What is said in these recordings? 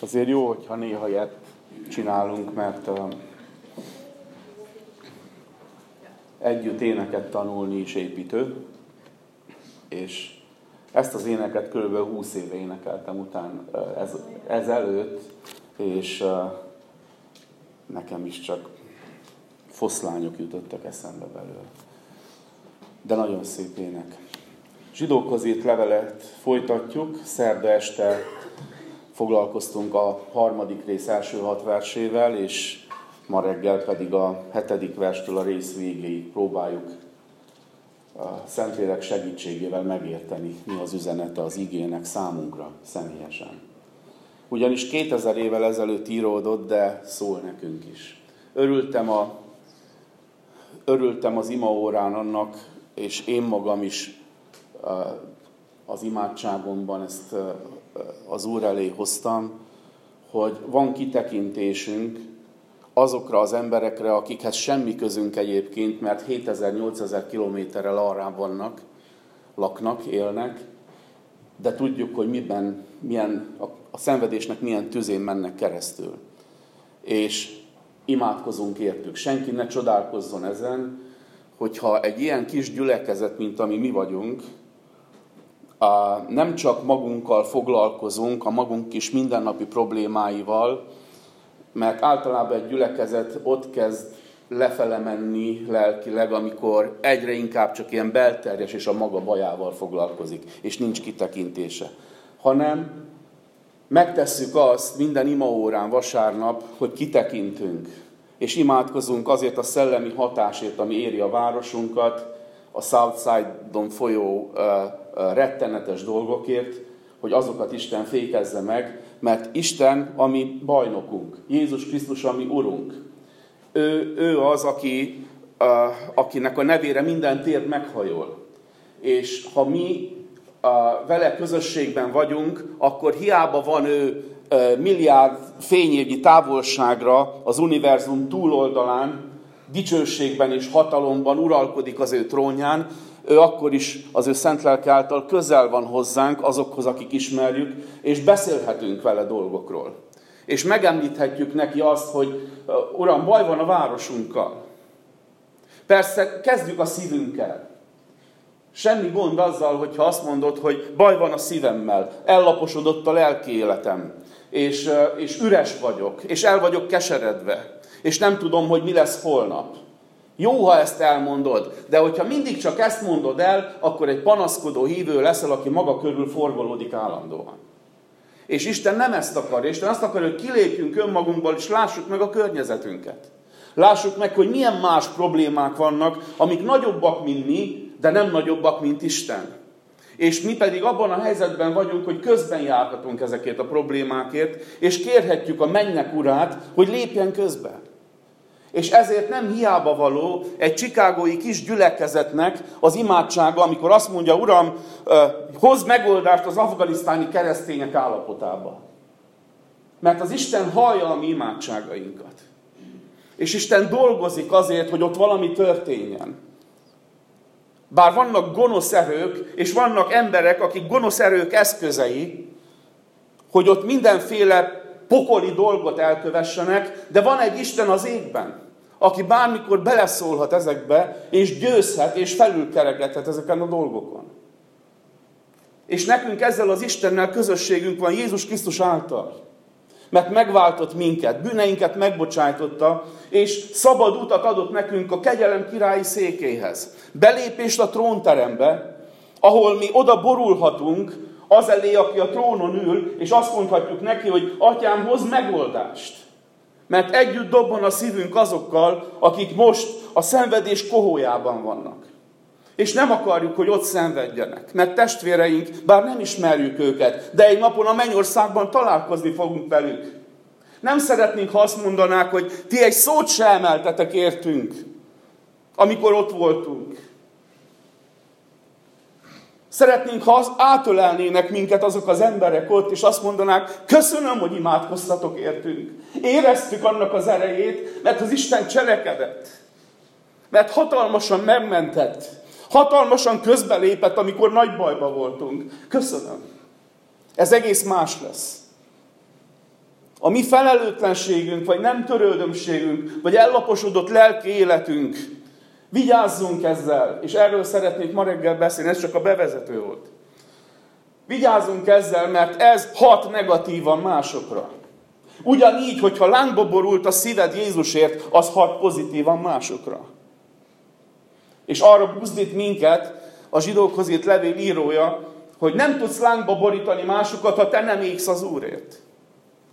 Azért jó, hogyha néha ilyet csinálunk, mert együtt éneket tanulni is építő, és ezt az éneket kb. 20 éve énekeltem után ez, ezelőtt, és nekem is csak foszlányok jutottak eszembe belőle. De nagyon szép ének. Zsidókhoz írt levelet folytatjuk. Szerda este foglalkoztunk a harmadik rész első hat versével, és ma reggel pedig a hetedik verstől a rész végéig próbáljuk a Szentlélek segítségével megérteni, mi az üzenete az igének számunkra személyesen. Ugyanis 2000 évvel ezelőtt íródott, de szól nekünk is. Örültem, a, örültem az imaórán annak, és én magam is az imádságomban ezt az Úr elé hoztam, hogy van kitekintésünk azokra az emberekre, akikhez semmi közünk egyébként, mert 7000-8000 kilométerrel arra vannak, laknak, élnek, de tudjuk, hogy miben, milyen, a szenvedésnek milyen tüzén mennek keresztül. És imádkozunk értük. Senki ne csodálkozzon ezen, hogyha egy ilyen kis gyülekezet, mint ami mi vagyunk, nem csak magunkkal foglalkozunk, a magunk kis mindennapi problémáival, mert általában egy gyülekezet ott kezd lefele menni lelkileg, amikor egyre inkább csak ilyen belterjes és a maga bajával foglalkozik, és nincs kitekintése. Hanem megtesszük azt minden imaórán vasárnap, hogy kitekintünk, és imádkozunk azért a szellemi hatásért, ami éri a városunkat, a Southside-on folyó rettenetes dolgokért, hogy azokat Isten fékezze meg, mert Isten a mi bajnokunk, Jézus Krisztus a mi urunk. Ő, ő az, aki, uh, akinek a nevére minden tér meghajol. És ha mi vele közösségben vagyunk, akkor hiába van ő milliárd fényévnyi távolságra az univerzum túloldalán, dicsőségben és hatalomban uralkodik az ő trónján, ő akkor is az ő szent lelke által közel van hozzánk, azokhoz, akik ismerjük, és beszélhetünk vele dolgokról. És megemlíthetjük neki azt, hogy Uram, baj van a városunkkal. Persze, kezdjük a szívünkkel. Semmi gond azzal, hogyha azt mondod, hogy baj van a szívemmel, ellaposodott a lelki életem, és, és üres vagyok, és el vagyok keseredve, és nem tudom, hogy mi lesz holnap. Jó, ha ezt elmondod, de hogyha mindig csak ezt mondod el, akkor egy panaszkodó hívő leszel, aki maga körül forgolódik állandóan. És Isten nem ezt akar, Isten azt akar, hogy kilépjünk önmagunkból, és lássuk meg a környezetünket. Lássuk meg, hogy milyen más problémák vannak, amik nagyobbak, mint mi, de nem nagyobbak, mint Isten. És mi pedig abban a helyzetben vagyunk, hogy közben járhatunk ezekért a problémákért, és kérhetjük a mennek urát, hogy lépjen közben. És ezért nem hiába való egy csikágói kis gyülekezetnek az imádsága, amikor azt mondja, Uram, hoz megoldást az afganisztáni keresztények állapotába. Mert az Isten hallja a mi imádságainkat. És Isten dolgozik azért, hogy ott valami történjen. Bár vannak gonosz erők, és vannak emberek, akik gonosz erők eszközei, hogy ott mindenféle pokoli dolgot elkövessenek, de van egy Isten az égben, aki bármikor beleszólhat ezekbe, és győzhet, és felülkeregethet ezeken a dolgokon. És nekünk ezzel az Istennel közösségünk van Jézus Krisztus által. Mert megváltott minket, bűneinket megbocsájtotta, és szabad utat adott nekünk a kegyelem királyi székéhez. Belépést a trónterembe, ahol mi oda borulhatunk, az elé, aki a trónon ül, és azt mondhatjuk neki, hogy atyám, hoz megoldást. Mert együtt dobban a szívünk azokkal, akik most a szenvedés kohójában vannak. És nem akarjuk, hogy ott szenvedjenek. Mert testvéreink, bár nem ismerjük őket, de egy napon a mennyországban találkozni fogunk velük. Nem szeretnénk, ha azt mondanák, hogy ti egy szót se emeltetek értünk, amikor ott voltunk. Szeretnénk, ha az átölelnének minket azok az emberek ott, és azt mondanák, köszönöm, hogy imádkoztatok értünk. Éreztük annak az erejét, mert az Isten cselekedett. Mert hatalmasan megmentett. Hatalmasan közbelépett, amikor nagy bajba voltunk. Köszönöm. Ez egész más lesz. A mi felelőtlenségünk, vagy nem törődömségünk, vagy ellaposodott lelki életünk. Vigyázzunk ezzel, és erről szeretnék ma reggel beszélni, ez csak a bevezető volt. Vigyázzunk ezzel, mert ez hat negatívan másokra. Ugyanígy, hogyha lángba borult a szíved Jézusért, az hat pozitívan másokra. És arra buzdít minket a zsidókhoz írt levél írója, hogy nem tudsz lángba borítani másokat, ha te nem égsz az Úrért.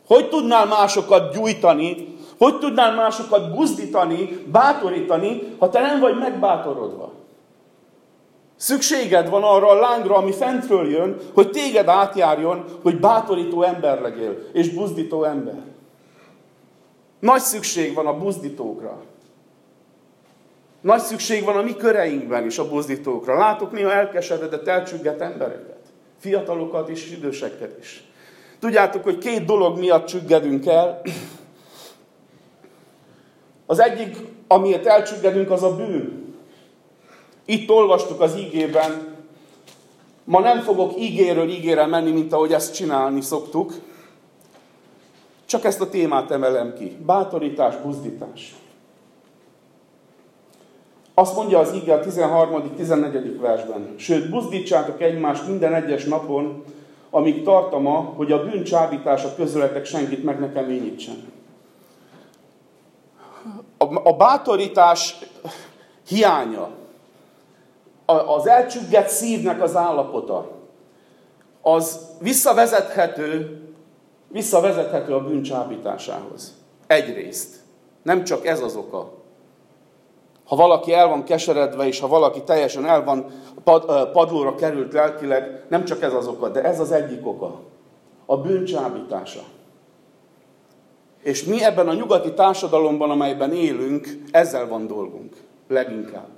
Hogy tudnál másokat gyújtani, hogy tudnál másokat buzdítani, bátorítani, ha te nem vagy megbátorodva? Szükséged van arra a lángra, ami fentről jön, hogy téged átjárjon, hogy bátorító ember legyél, és buzdító ember. Nagy szükség van a buzdítókra. Nagy szükség van a mi köreinkben is a buzdítókra. Látok néha elkeseredett, elcsügget embereket. Fiatalokat és időseket is. Tudjátok, hogy két dolog miatt csüggedünk el. Az egyik, amiért elcsüggedünk, az a bűn. Itt olvastuk az ígében. Ma nem fogok ígéről ígére menni, mint ahogy ezt csinálni szoktuk. Csak ezt a témát emelem ki. Bátorítás, buzdítás. Azt mondja az ige a 13.-14. versben. Sőt, buzdítsátok egymást minden egyes napon, amíg tartama, hogy a bűn csábítása közöletek senkit meg ne keményítsen. A, bátorítás hiánya, az elcsüggett szívnek az állapota, az visszavezethető, visszavezethető a bűn csábításához. Egyrészt. Nem csak ez az oka. Ha valaki el van keseredve, és ha valaki teljesen el van pad, padlóra került lelkileg, nem csak ez az oka, de ez az egyik oka. A bűncsábítása. És mi ebben a nyugati társadalomban, amelyben élünk, ezzel van dolgunk. Leginkább.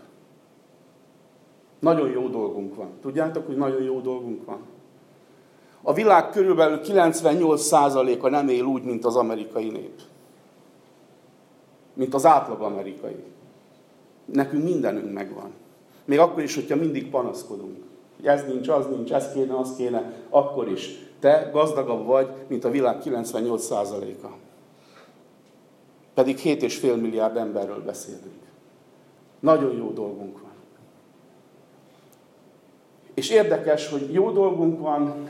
Nagyon jó dolgunk van. Tudjátok, hogy nagyon jó dolgunk van? A világ körülbelül 98%-a nem él úgy, mint az amerikai nép. Mint az átlag amerikai. Nekünk mindenünk megvan. Még akkor is, hogyha mindig panaszkodunk. Hogy ez nincs, az nincs, ez kéne, az kéne, akkor is. Te gazdagabb vagy, mint a világ 98%-a. Pedig 7,5 milliárd emberről beszélünk. Nagyon jó dolgunk van. És érdekes, hogy jó dolgunk van,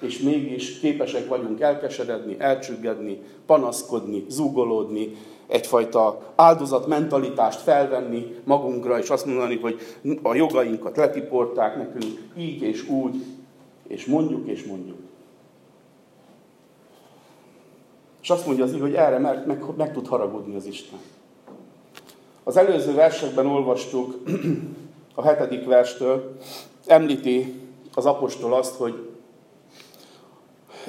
és mégis képesek vagyunk elkeseredni, elcsüggedni, panaszkodni, zúgolódni, egyfajta áldozatmentalitást felvenni magunkra, és azt mondani, hogy a jogainkat letiporták nekünk így és úgy, és mondjuk és mondjuk. És azt mondja az így, hogy erre meg, meg, meg tud haragudni az Isten. Az előző versekben olvastuk, a hetedik verstől, említi az apostol azt, hogy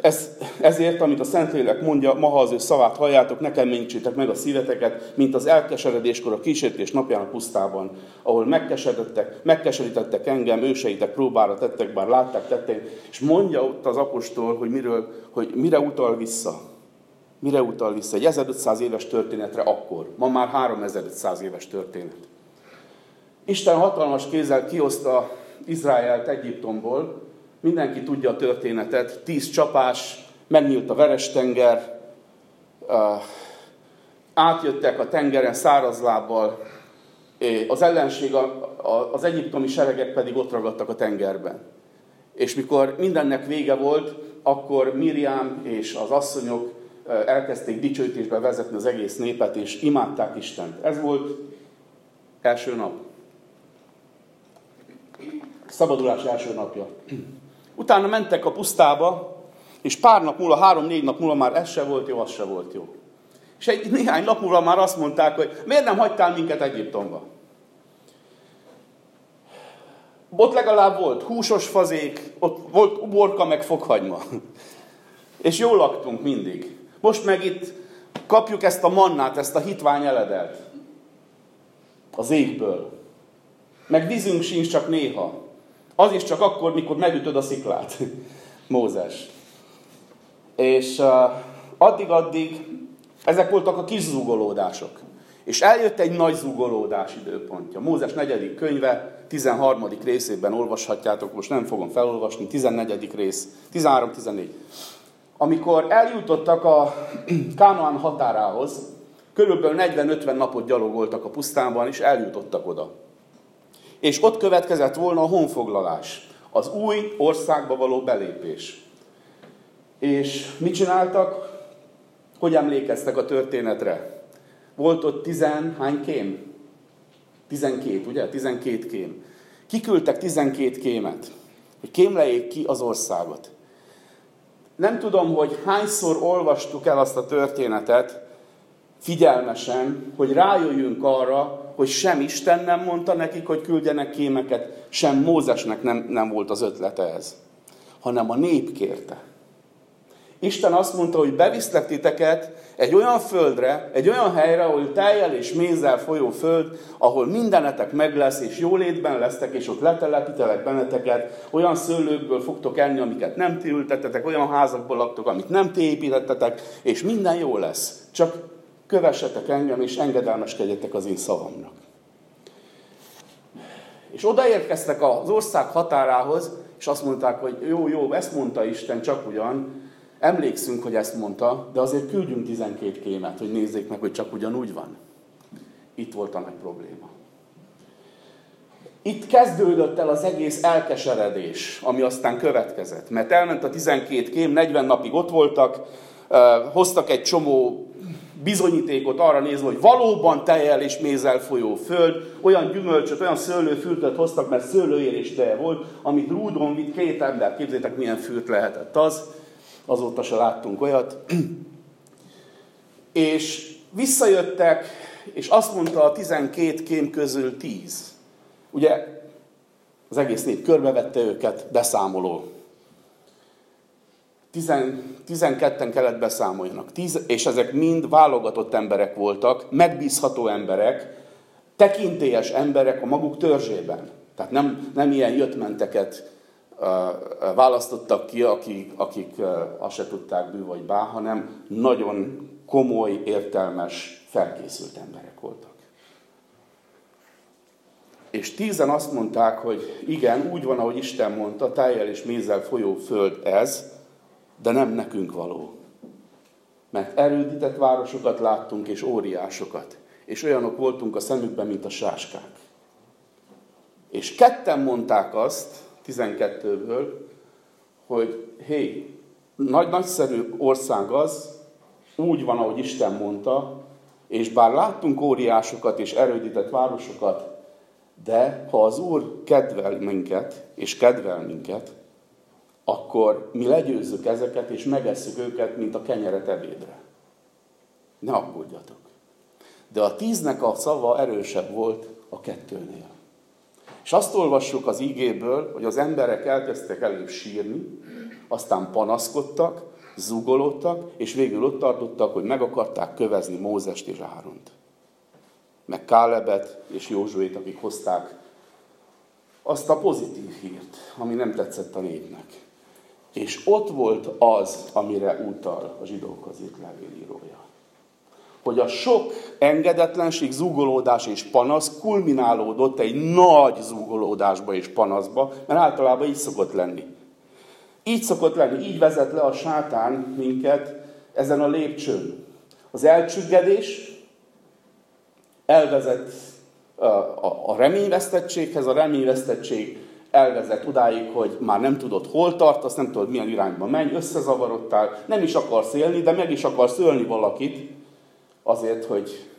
ez, ezért, amit a Szentlélek mondja, ma ha az ő szavát halljátok, ne keményítsétek meg a szíveteket, mint az elkeseredéskor a kísértés napján a pusztában, ahol megkeseredettek, megkeserítettek engem, őseitek próbára tettek, bár látták, tettek, és mondja ott az apostol, hogy, miről, hogy mire utal vissza. Mire utal vissza? Egy 1500 éves történetre akkor. Ma már 3500 éves történet. Isten hatalmas kézzel kihozta Izraelt Egyiptomból, Mindenki tudja a történetet. Tíz csapás, megnyílt a Verestenger, átjöttek a tengeren szárazlábbal, az ellenség, az egyiptomi seregek pedig ott ragadtak a tengerben. És mikor mindennek vége volt, akkor Miriam és az asszonyok elkezdték dicsőítésbe vezetni az egész népet, és imádták Istent. Ez volt első nap. Szabadulás első napja. Utána mentek a pusztába, és pár nap múlva, három-négy nap múlva már ez se volt jó, az se volt jó. És egy néhány nap múlva már azt mondták, hogy miért nem hagytál minket Egyiptomba? Ott legalább volt húsos fazék, ott volt uborka, meg fokhagyma. És jól laktunk mindig. Most meg itt kapjuk ezt a mannát, ezt a hitvány eledelt. Az égből. Meg vízünk sincs csak néha. Az is csak akkor, mikor megütöd a sziklát. Mózes. És addig-addig ezek voltak a kis zúgolódások. És eljött egy nagy zúgolódás időpontja. Mózes negyedik könyve, 13. részében olvashatjátok, most nem fogom felolvasni, 14. rész, 13-14. Amikor eljutottak a Kánoán határához, körülbelül 40-50 napot gyalogoltak a pusztánban, és eljutottak oda. És ott következett volna a honfoglalás, az új országba való belépés. És mit csináltak? Hogy emlékeztek a történetre? Volt ott tizenhány kém? Tizenkét, ugye? Tizenkét kém. Kiküldtek tizenkét kémet, hogy kémlejék ki az országot. Nem tudom, hogy hányszor olvastuk el azt a történetet figyelmesen, hogy rájöjjünk arra, hogy sem Isten nem mondta nekik, hogy küldjenek kémeket, sem Mózesnek nem, nem volt az ötlete ez, hanem a nép kérte. Isten azt mondta, hogy beviszlek titeket egy olyan földre, egy olyan helyre, ahol teljel és mézzel folyó föld, ahol mindenetek meg lesz, és jólétben lesztek, és ott letelepítelek benneteket, olyan szőlőkből fogtok enni, amiket nem ti ültettetek, olyan házakból laktok, amit nem ti építettetek, és minden jó lesz. Csak kövessetek engem, és engedelmeskedjetek az én szavamnak. És odaérkeztek az ország határához, és azt mondták, hogy jó, jó, ezt mondta Isten, csak ugyan, Emlékszünk, hogy ezt mondta, de azért küldjünk 12 kémet, hogy nézzék meg, hogy csak ugyanúgy van. Itt volt a nagy probléma. Itt kezdődött el az egész elkeseredés, ami aztán következett. Mert elment a 12 kém, 40 napig ott voltak, hoztak egy csomó bizonyítékot arra nézve, hogy valóban tejjel és mézzel folyó föld, olyan gyümölcsöt, olyan szőlőfürtöt hoztak, mert szőlőérés teje volt, amit rúdon vitt két ember. Képzétek, milyen fürt lehetett az azóta se láttunk olyat. És visszajöttek, és azt mondta a 12 kém közül 10. Ugye az egész nép körbevette őket, beszámoló. 12-en kellett beszámoljanak. 10, és ezek mind válogatott emberek voltak, megbízható emberek, tekintélyes emberek a maguk törzsében. Tehát nem, nem ilyen jöttmenteket választottak ki, akik, akik azt se tudták bű vagy bá, hanem nagyon komoly, értelmes, felkészült emberek voltak. És tízen azt mondták, hogy igen, úgy van, ahogy Isten mondta, tájjel és mézzel folyó föld ez, de nem nekünk való. Mert erődített városokat láttunk, és óriásokat. És olyanok voltunk a szemükben, mint a sáskák. És ketten mondták azt, 12-ből, hogy hé, nagy, nagyszerű ország az, úgy van, ahogy Isten mondta, és bár láttunk óriásokat és erődített városokat, de ha az Úr kedvel minket, és kedvel minket, akkor mi legyőzzük ezeket, és megesszük őket, mint a kenyeret ebédre. Ne aggódjatok. De a tíznek a szava erősebb volt a kettőnél. És azt olvassuk az ígéből, hogy az emberek elkezdtek előbb sírni, aztán panaszkodtak, zugolódtak, és végül ott tartottak, hogy meg akarták kövezni Mózest és Áront. Meg Kálebet és Józsuét, akik hozták azt a pozitív hírt, ami nem tetszett a népnek. És ott volt az, amire utal a zsidókhoz írt levélírója hogy a sok engedetlenség, zúgolódás és panasz kulminálódott egy nagy zúgolódásba és panaszba, mert általában így szokott lenni. Így szokott lenni, így vezet le a sátán minket ezen a lépcsőn. Az elcsüggedés elvezet a reményvesztettséghez, a reményvesztettség elvezet odáig, hogy már nem tudod, hol azt nem tudod, milyen irányba menj, összezavarodtál, nem is akarsz élni, de meg is akarsz ölni valakit, azért, hogy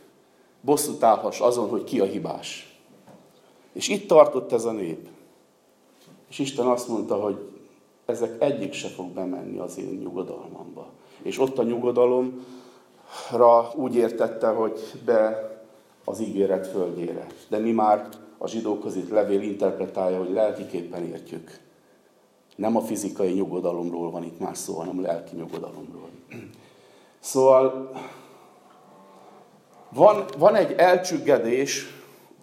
bosszút állhass azon, hogy ki a hibás. És itt tartott ez a nép. És Isten azt mondta, hogy ezek egyik se fog bemenni az én nyugodalmamba. És ott a nyugodalomra úgy értette, hogy be az ígéret földjére. De mi már a zsidókhoz itt levél interpretálja, hogy lelkiképpen értjük. Nem a fizikai nyugodalomról van itt már szó, hanem lelki nyugodalomról. Szóval van, van egy elcsüggedés,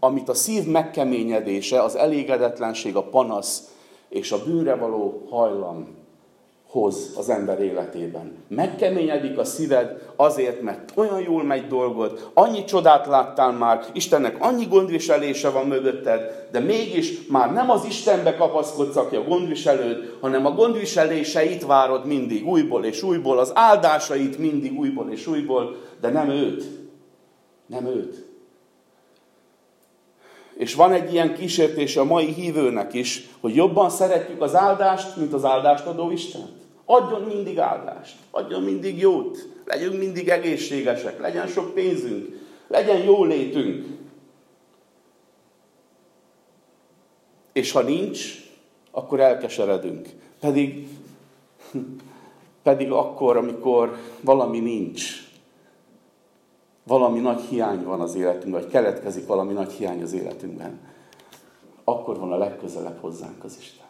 amit a szív megkeményedése, az elégedetlenség, a panasz és a bűnre való hajlam hoz az ember életében. Megkeményedik a szíved azért, mert olyan jól megy dolgod, annyi csodát láttál már, Istennek annyi gondviselése van mögötted, de mégis már nem az Istenbe kapaszkodsz, aki a gondviselőd, hanem a gondviseléseit várod mindig újból és újból, az áldásait mindig újból és újból, de nem őt. Nem őt. És van egy ilyen kísértés a mai hívőnek is, hogy jobban szeretjük az áldást, mint az áldást adó Isten. Adjon mindig áldást, adjon mindig jót, legyünk mindig egészségesek, legyen sok pénzünk, legyen jó létünk. És ha nincs, akkor elkeseredünk. Pedig, pedig akkor, amikor valami nincs, valami nagy hiány van az életünkben, vagy keletkezik valami nagy hiány az életünkben, akkor van a legközelebb hozzánk az Isten.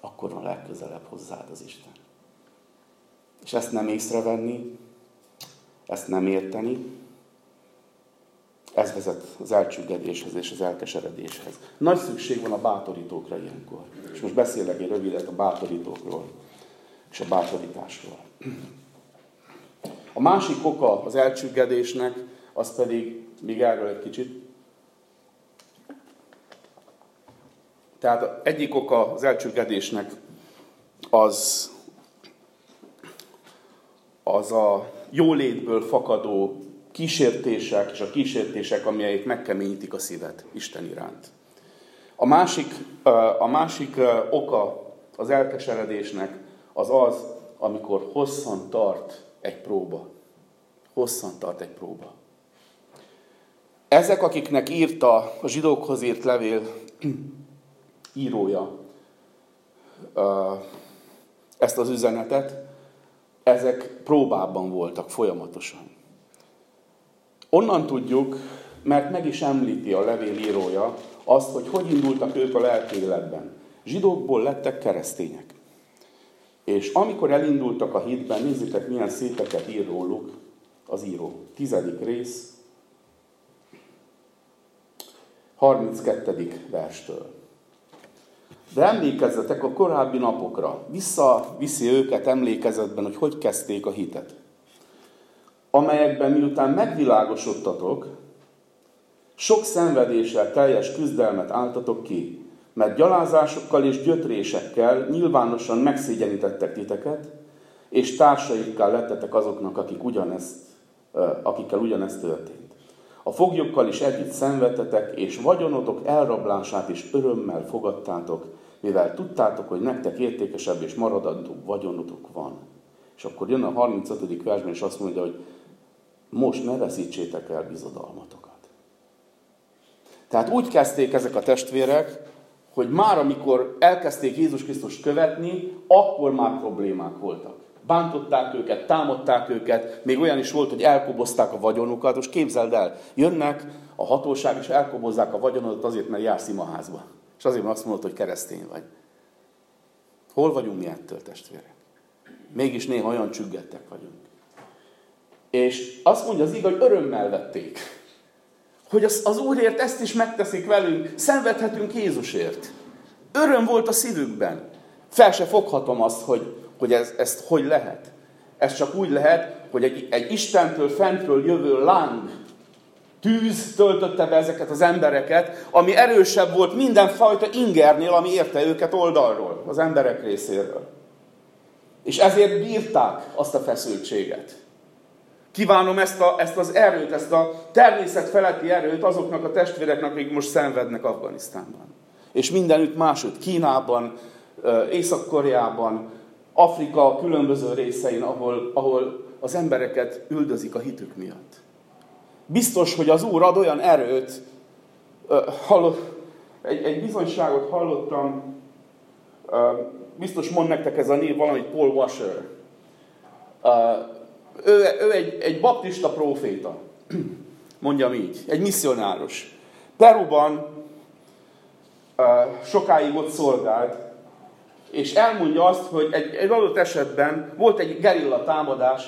Akkor van a legközelebb hozzád az Isten. És ezt nem észrevenni, ezt nem érteni, ez vezet az elcsüggedéshez és az elkeseredéshez. Nagy szükség van a bátorítókra ilyenkor. És most beszélek egy rövidet a bátorítókról és a bátorításról. A másik oka az elcsüggedésnek, az pedig, még erről egy kicsit, tehát egyik oka az elcsüggedésnek az, az a jólétből fakadó kísértések és a kísértések, amelyek megkeményítik a szívet Isten iránt. A másik, a másik oka az elkeseredésnek az az, amikor hosszan tart egy próba. Hosszan tart egy próba. Ezek, akiknek írta a zsidókhoz írt levél írója ezt az üzenetet, ezek próbában voltak folyamatosan. Onnan tudjuk, mert meg is említi a levél írója azt, hogy hogy indultak ők a lelki életben. Zsidókból lettek keresztények. És amikor elindultak a hitben, nézzétek, milyen szépeket ír róluk az író. Tizedik rész, 32. verstől. De emlékezzetek a korábbi napokra. Visszaviszi őket emlékezetben, hogy hogy kezdték a hitet. Amelyekben miután megvilágosodtatok, sok szenvedéssel teljes küzdelmet álltatok ki, mert gyalázásokkal és gyötrésekkel nyilvánosan megszégyenítettek titeket, és társaikká lettetek azoknak, akik ugyanezt, akikkel ugyanezt történt. A foglyokkal is együtt szenvedtetek, és vagyonotok elrablását is örömmel fogadtátok, mivel tudtátok, hogy nektek értékesebb és maradandó vagyonotok van. És akkor jön a 35. versben, és azt mondja, hogy most ne veszítsétek el bizodalmatokat. Tehát úgy kezdték ezek a testvérek, hogy már amikor elkezdték Jézus Krisztust követni, akkor már problémák voltak. Bántották őket, támadták őket, még olyan is volt, hogy elkobozták a vagyonukat. Most képzeld el, jönnek a hatóság, és elkobozzák a vagyonodat azért, mert jársz imaházba. És azért, mert azt mondod, hogy keresztény vagy. Hol vagyunk mi ettől, testvérek? Mégis néha olyan csüggettek vagyunk. És azt mondja az igaz, hogy örömmel vették hogy az, az Úrért ezt is megteszik velünk, szenvedhetünk Jézusért. Öröm volt a szívükben. Fel se foghatom azt, hogy, hogy ez, ezt hogy lehet. Ez csak úgy lehet, hogy egy, egy Istentől fentről jövő láng, tűz töltötte be ezeket az embereket, ami erősebb volt mindenfajta ingernél, ami érte őket oldalról, az emberek részéről. És ezért bírták azt a feszültséget. Kívánom ezt, a, ezt az erőt, ezt a természet feletti erőt azoknak a testvéreknek, akik most szenvednek Afganisztánban. És mindenütt máshogy, Kínában, Észak-Koreában, Afrika különböző részein, ahol, ahol az embereket üldözik a hitük miatt. Biztos, hogy az Úr ad olyan erőt, hallott, egy, egy bizonyságot hallottam, biztos mond nektek ez a név valami Paul Washer ő, ő egy, egy baptista próféta, mondjam így, egy misszionáros. Peruban uh, sokáig ott szolgált, és elmondja azt, hogy egy, egy adott esetben volt egy gerilla támadás,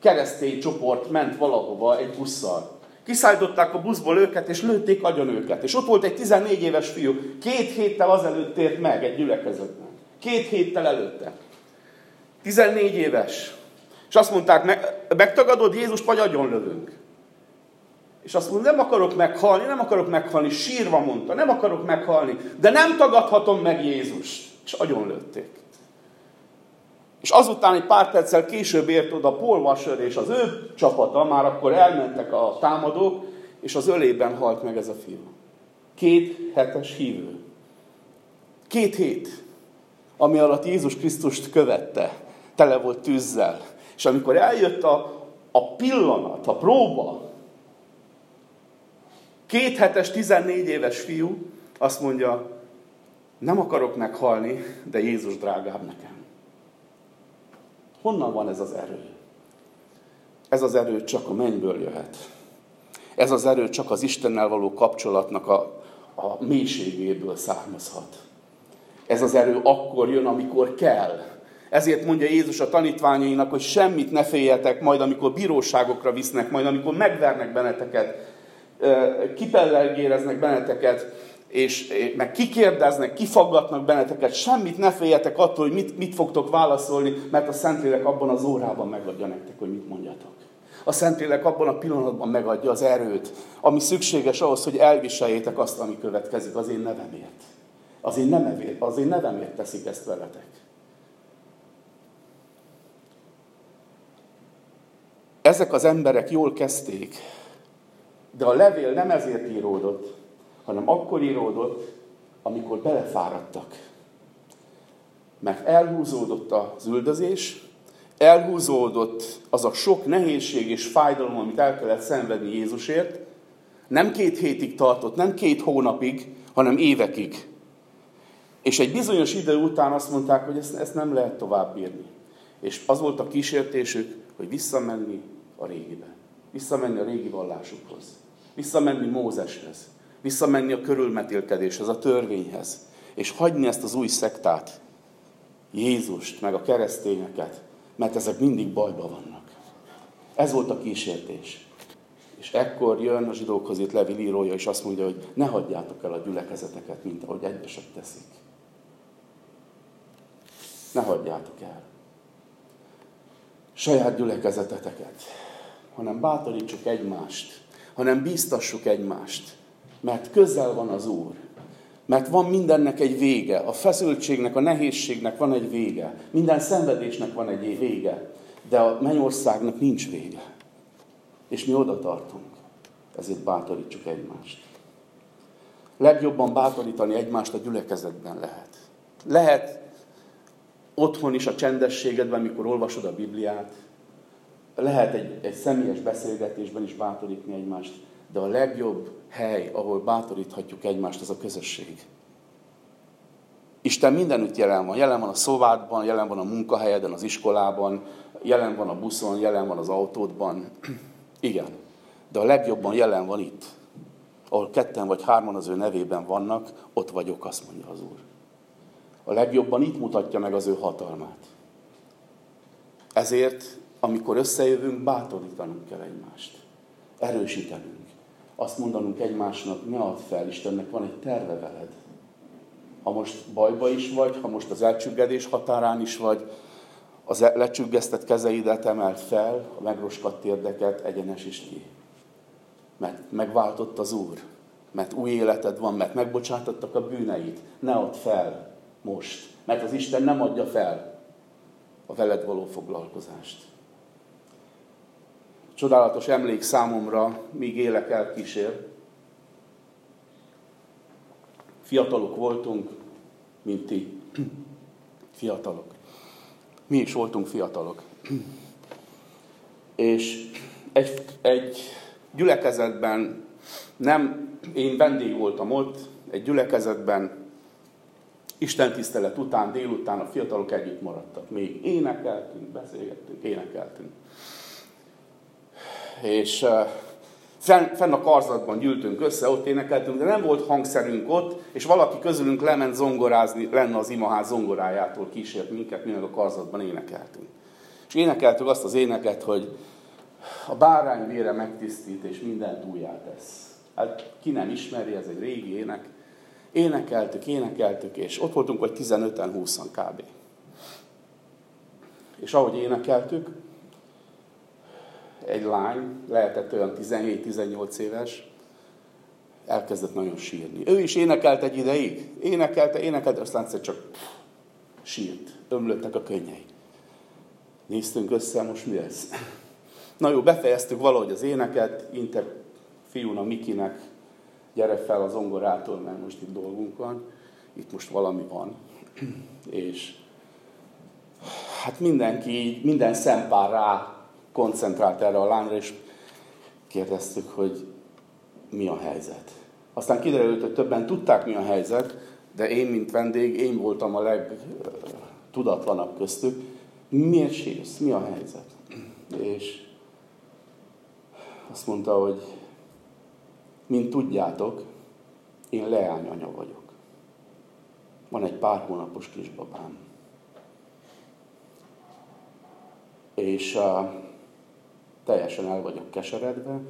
keresztény csoport ment valahova egy busszal. Kiszállították a buszból őket, és lőtték agyon őket. És ott volt egy 14 éves fiú, két héttel azelőtt tért meg egy gyülekezetben. Két héttel előtte. 14 éves. És azt mondták, megtagadod Jézust, vagy agyon lövünk. És azt mondta, nem akarok meghalni, nem akarok meghalni, sírva mondta, nem akarok meghalni, de nem tagadhatom meg Jézust. És agyon lőtték. És azután egy pár perccel később ért oda Paul Washer és az ő csapata, már akkor elmentek a támadók, és az ölében halt meg ez a fiú. Két hetes hívő. Két hét, ami alatt Jézus Krisztust követte, tele volt tűzzel. És amikor eljött a, a pillanat, a próba, két hetes, 14 éves fiú azt mondja, nem akarok meghalni, de Jézus drágább nekem. Honnan van ez az erő? Ez az erő csak a mennyből jöhet. Ez az erő csak az Istennel való kapcsolatnak a, a mélységéből származhat. Ez az erő akkor jön, amikor kell. Ezért mondja Jézus a tanítványainak, hogy semmit ne féljetek, majd amikor bíróságokra visznek, majd amikor megvernek benneteket, kipellelgéreznek benneteket, és meg kikérdeznek, kifaggatnak benneteket, semmit ne féljetek attól, hogy mit, mit fogtok válaszolni, mert a Szentlélek abban az órában megadja nektek, hogy mit mondjatok. A Szentlélek abban a pillanatban megadja az erőt, ami szükséges ahhoz, hogy elviseljétek azt, ami következik az én nevemért. Az én, nevemért, az én nevemért teszik ezt veletek. Ezek az emberek jól kezdték, de a levél nem ezért íródott, hanem akkor íródott, amikor belefáradtak. Mert elhúzódott az üldözés, elhúzódott az a sok nehézség és fájdalom, amit el kellett szenvedni Jézusért, nem két hétig tartott, nem két hónapig, hanem évekig. És egy bizonyos idő után azt mondták, hogy ezt, ezt nem lehet tovább bírni. És az volt a kísértésük, hogy visszamenni a régibe. Visszamenni a régi vallásukhoz. Visszamenni Mózeshez visszamenni a körülmetélkedéshez, a törvényhez, és hagyni ezt az új szektát, Jézust, meg a keresztényeket, mert ezek mindig bajba vannak. Ez volt a kísértés. És ekkor jön a zsidókhoz itt Levi írója, és azt mondja, hogy ne hagyjátok el a gyülekezeteket, mint ahogy egyesek teszik. Ne hagyjátok el. Saját gyülekezeteteket, hanem bátorítsuk egymást, hanem bíztassuk egymást, mert közel van az Úr. Mert van mindennek egy vége. A feszültségnek, a nehézségnek van egy vége. Minden szenvedésnek van egy vége. De a mennyországnak nincs vége. És mi oda tartunk. Ezért bátorítsuk egymást. Legjobban bátorítani egymást a gyülekezetben lehet. Lehet otthon is a csendességedben, mikor olvasod a Bibliát. Lehet egy, egy személyes beszélgetésben is bátorítani egymást de a legjobb hely, ahol bátoríthatjuk egymást, az a közösség. Isten mindenütt jelen van. Jelen van a szobádban, jelen van a munkahelyeden, az iskolában, jelen van a buszon, jelen van az autódban. Igen, de a legjobban jelen van itt. Ahol ketten vagy hárman az ő nevében vannak, ott vagyok, azt mondja az Úr. A legjobban itt mutatja meg az ő hatalmát. Ezért, amikor összejövünk, bátorítanunk kell egymást. Erősítenünk azt mondanunk egymásnak, ne add fel, Istennek van egy terve veled. Ha most bajba is vagy, ha most az elcsüggedés határán is vagy, az e- lecsüggesztett kezeidet emelt fel, a megroskadt térdeket egyenes ki. Mert megváltott az Úr, mert új életed van, mert megbocsátottak a bűneit. Ne add fel most, mert az Isten nem adja fel a veled való foglalkozást. Csodálatos emlék számomra, míg élek el kísér. Fiatalok voltunk, mint ti. Fiatalok. Mi is voltunk fiatalok. És egy, egy gyülekezetben, nem én vendég voltam ott, egy gyülekezetben Isten tisztelet után, délután a fiatalok együtt maradtak. Még énekeltünk, beszélgettünk, énekeltünk és fenn, fenn a karzatban gyűltünk össze, ott énekeltünk, de nem volt hangszerünk ott, és valaki közülünk lement zongorázni, lenne az imaház zongorájától kísért minket, mi a karzatban énekeltünk. És énekeltük azt az éneket, hogy a bárány vére megtisztít, és mindent újjá tesz. Hát ki nem ismeri, ez egy régi ének. Énekeltük, énekeltük, és ott voltunk vagy 15-en, 20 kb. És ahogy énekeltük, egy lány, lehetett olyan 17-18 éves, elkezdett nagyon sírni. Ő is énekelt egy ideig. Énekelte, énekelte, aztán egyszer csak sírt. Ömlöttek a könnyei. Néztünk össze, most mi ez? Na jó, befejeztük valahogy az éneket, intek fiúnak, Mikinek, gyere fel az zongorától, mert most itt dolgunk van, itt most valami van. És hát mindenki, minden szempár rá koncentrált erre a lányra, és kérdeztük, hogy mi a helyzet. Aztán kiderült, hogy többen tudták, mi a helyzet, de én, mint vendég, én voltam a legtudatlanabb köztük. Miért sírsz? Mi a helyzet? És azt mondta, hogy mint tudjátok, én leányanya vagyok. Van egy pár hónapos kisbabám. És uh, teljesen el vagyok keseredve,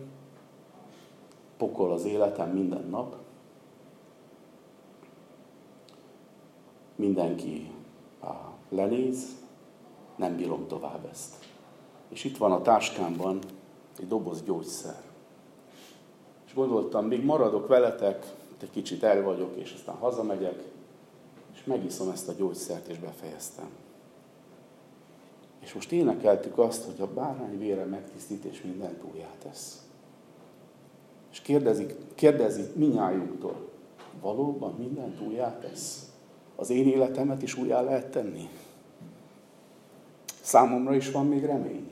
pokol az életem minden nap, mindenki lenéz, nem bírom tovább ezt. És itt van a táskámban egy doboz gyógyszer. És gondoltam, még maradok veletek, egy kicsit el vagyok, és aztán hazamegyek, és megiszom ezt a gyógyszert, és befejeztem. És most énekeltük azt, hogy a bárány vére megtisztít, és mindent újjá tesz. És kérdezik, kérdezik minnyájunktól, valóban mindent újjá tesz? Az én életemet is újjá lehet tenni? Számomra is van még remény.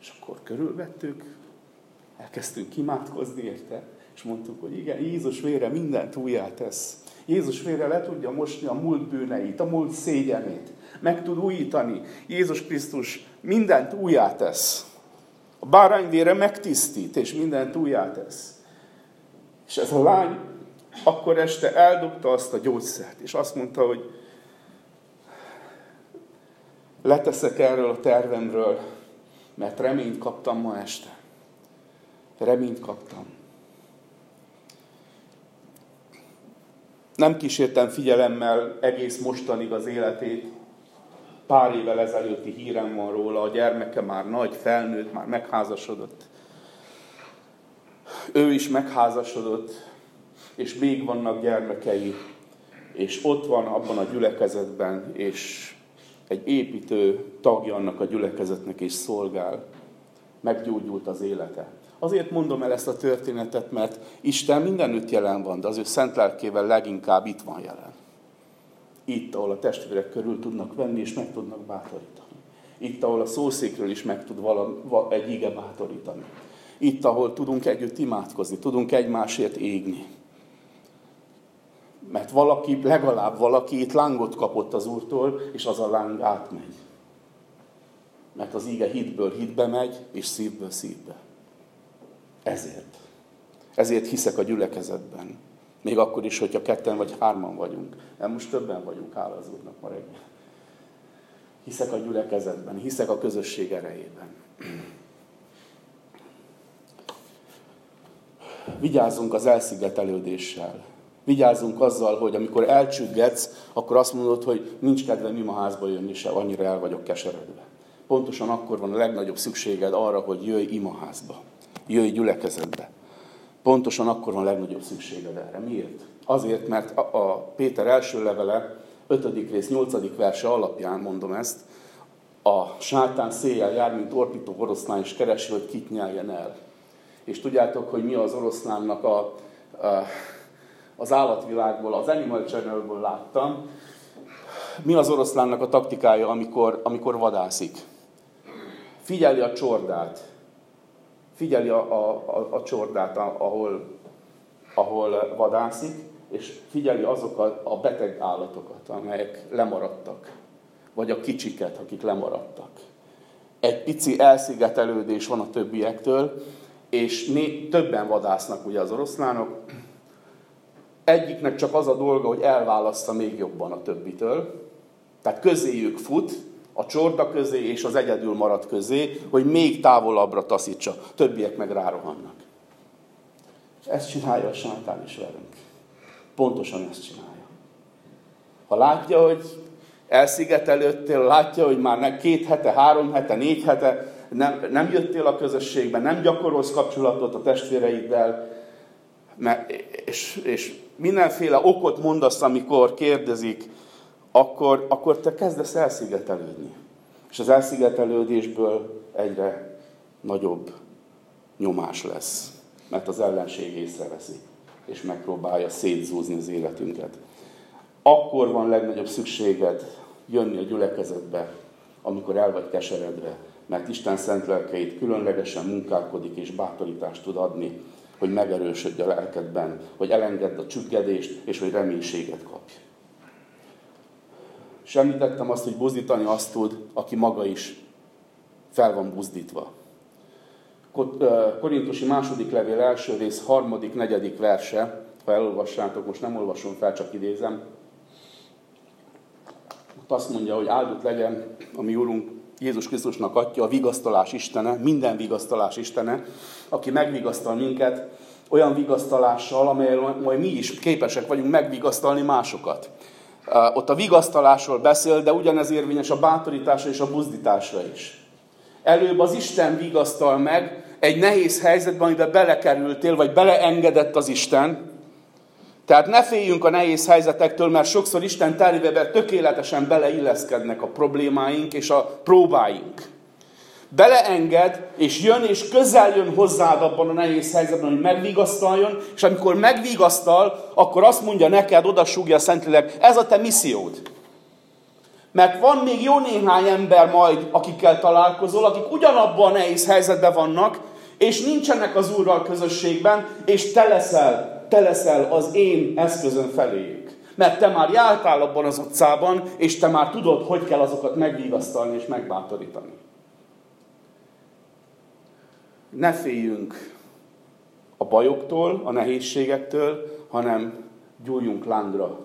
És akkor körülvettük, elkezdtünk imádkozni érte, és mondtuk, hogy igen, Jézus vére mindent újjá tesz. Jézus vére le tudja mosni a múlt bűneit, a múlt szégyenét. Meg tud újítani. Jézus Krisztus mindent újjá tesz. A bárány vére megtisztít, és mindent újjá tesz. És ez a lány akkor este eldobta azt a gyógyszert, és azt mondta, hogy leteszek erről a tervemről, mert reményt kaptam ma este. Reményt kaptam. Nem kísértem figyelemmel egész mostanig az életét. Pár évvel ezelőtti hírem van róla, a gyermeke már nagy, felnőtt, már megházasodott. Ő is megházasodott, és még vannak gyermekei, és ott van abban a gyülekezetben, és egy építő tagja annak a gyülekezetnek és szolgál. Meggyógyult az élete. Azért mondom el ezt a történetet, mert Isten mindenütt jelen van, de az ő szent lelkével leginkább itt van jelen. Itt, ahol a testvérek körül tudnak venni, és meg tudnak bátorítani. Itt, ahol a szószékről is meg tud vala, egy ige bátorítani. Itt, ahol tudunk együtt imádkozni, tudunk egymásért égni. Mert valaki, legalább valaki itt lángot kapott az Úrtól, és az a láng átmegy. Mert az íge hitből hitbe megy, és szívből szívbe. Ezért. Ezért hiszek a gyülekezetben. Még akkor is, hogyha ketten vagy hárman vagyunk. Nem most többen vagyunk, hála az Úrnak ma reggel. Hiszek a gyülekezetben, hiszek a közösség erejében. Vigyázzunk az elszigetelődéssel. Vigyázzunk azzal, hogy amikor elcsüggetsz, akkor azt mondod, hogy nincs kedvem imaházba jönni se, annyira el vagyok keseredve. Pontosan akkor van a legnagyobb szükséged arra, hogy jöjj imaházba, jöjj gyülekezetbe. Pontosan akkor van a legnagyobb szükséged erre. Miért? Azért, mert a, Péter első levele, 5. rész, 8. verse alapján mondom ezt, a sátán széjjel jár, mint orpító oroszlán, és keresi, hogy kit nyeljen el. És tudjátok, hogy mi az oroszlánnak a, a az állatvilágból, az Animal Channelből láttam, mi az oroszlánnak a taktikája, amikor, amikor vadászik. Figyeli a csordát. Figyeli a, a, a, a csordát, ahol, ahol vadászik, és figyeli azokat a beteg állatokat, amelyek lemaradtak. Vagy a kicsiket, akik lemaradtak. Egy pici elszigetelődés van a többiektől, és né- többen vadásznak ugye az oroszlánok, egyiknek csak az a dolga, hogy elválaszta még jobban a többitől, tehát közéjük fut, a csorda közé és az egyedül maradt közé, hogy még távolabbra taszítsa. Többiek meg rárohannak. Ezt csinálja a sátán is velünk. Pontosan ezt csinálja. Ha látja, hogy Elszigetelődtél, látja, hogy már két hete, három hete, négy hete nem, nem jöttél a közösségbe, nem gyakorolsz kapcsolatot a testvéreiddel, és, és mindenféle okot mondasz, amikor kérdezik, akkor, akkor te kezdesz elszigetelődni. És az elszigetelődésből egyre nagyobb nyomás lesz, mert az ellenség észreveszi, és megpróbálja szétzúzni az életünket. Akkor van legnagyobb szükséged jönni a gyülekezetbe, amikor el vagy keseredve, mert Isten szent lelkeit különlegesen munkálkodik és bátorítást tud adni, hogy megerősödj a lelkedben, hogy elengedd a csüggedést, és hogy reménységet kapj. Semmitettem azt, hogy buzdítani azt tud, aki maga is fel van buzdítva. Korintusi második levél első rész, harmadik, negyedik verse, ha elolvassátok, most nem olvasom fel, csak idézem. Ott azt mondja, hogy áldott legyen a mi Úrunk Jézus Krisztusnak atya, a vigasztalás Istene, minden vigasztalás Istene, aki megvigasztal minket olyan vigasztalással, amelyel majd mi is képesek vagyunk megvigasztalni másokat. Ott a vigasztalásról beszél, de ugyanez érvényes a bátorításra és a buzdításra is. Előbb az Isten vigasztal meg egy nehéz helyzetben, amiben belekerültél, vagy beleengedett az Isten. Tehát ne féljünk a nehéz helyzetektől, mert sokszor Isten tervébe tökéletesen beleilleszkednek a problémáink és a próbáink beleenged, és jön, és közel jön hozzád abban a nehéz helyzetben, hogy megvigasztaljon, és amikor megvigasztal, akkor azt mondja neked, odasúgja a Szentlélek, ez a te missziód. Mert van még jó néhány ember majd, akikkel találkozol, akik ugyanabban a nehéz helyzetben vannak, és nincsenek az Úrral közösségben, és te leszel, te leszel az én eszközön feléjük. Mert te már jártál abban az utcában, és te már tudod, hogy kell azokat megvigasztalni és megbátorítani ne féljünk a bajoktól, a nehézségektől, hanem gyújjunk lángra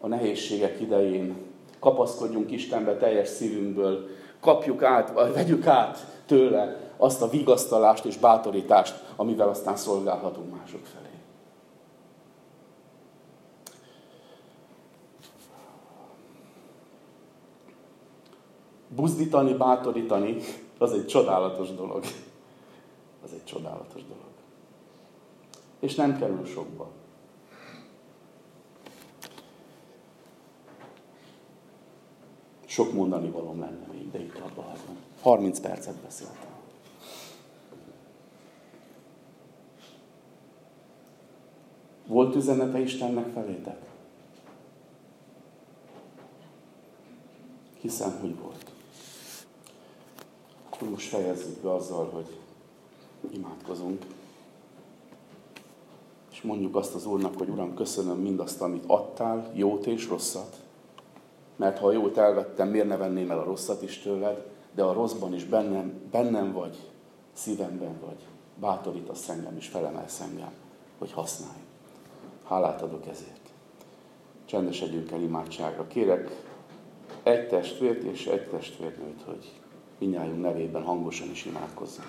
a nehézségek idején. Kapaszkodjunk Istenbe teljes szívünkből, kapjuk át, vagy vegyük át tőle azt a vigasztalást és bátorítást, amivel aztán szolgálhatunk mások felé. Buzdítani, bátorítani az egy csodálatos dolog. Az egy csodálatos dolog. És nem kerül sokba. Sok mondani valóm lenne még, de itt abba hagyom. 30 percet beszéltem. Volt üzenete Istennek felétek? Hiszem, hogy volt. Akkor most fejezzük be azzal, hogy imádkozunk. És mondjuk azt az Úrnak, hogy Uram, köszönöm mindazt, amit adtál, jót és rosszat. Mert ha a jót elvettem, miért ne venném el a rosszat is tőled, de a rosszban is bennem, bennem vagy, szívemben vagy. Bátorítasz engem és felemelsz engem, hogy használj. Hálát adok ezért. Csendesedjünk el imádságra. Kérek egy testvért és egy testvérnőt, hogy minnyájunk nevében hangosan is imádkozzunk.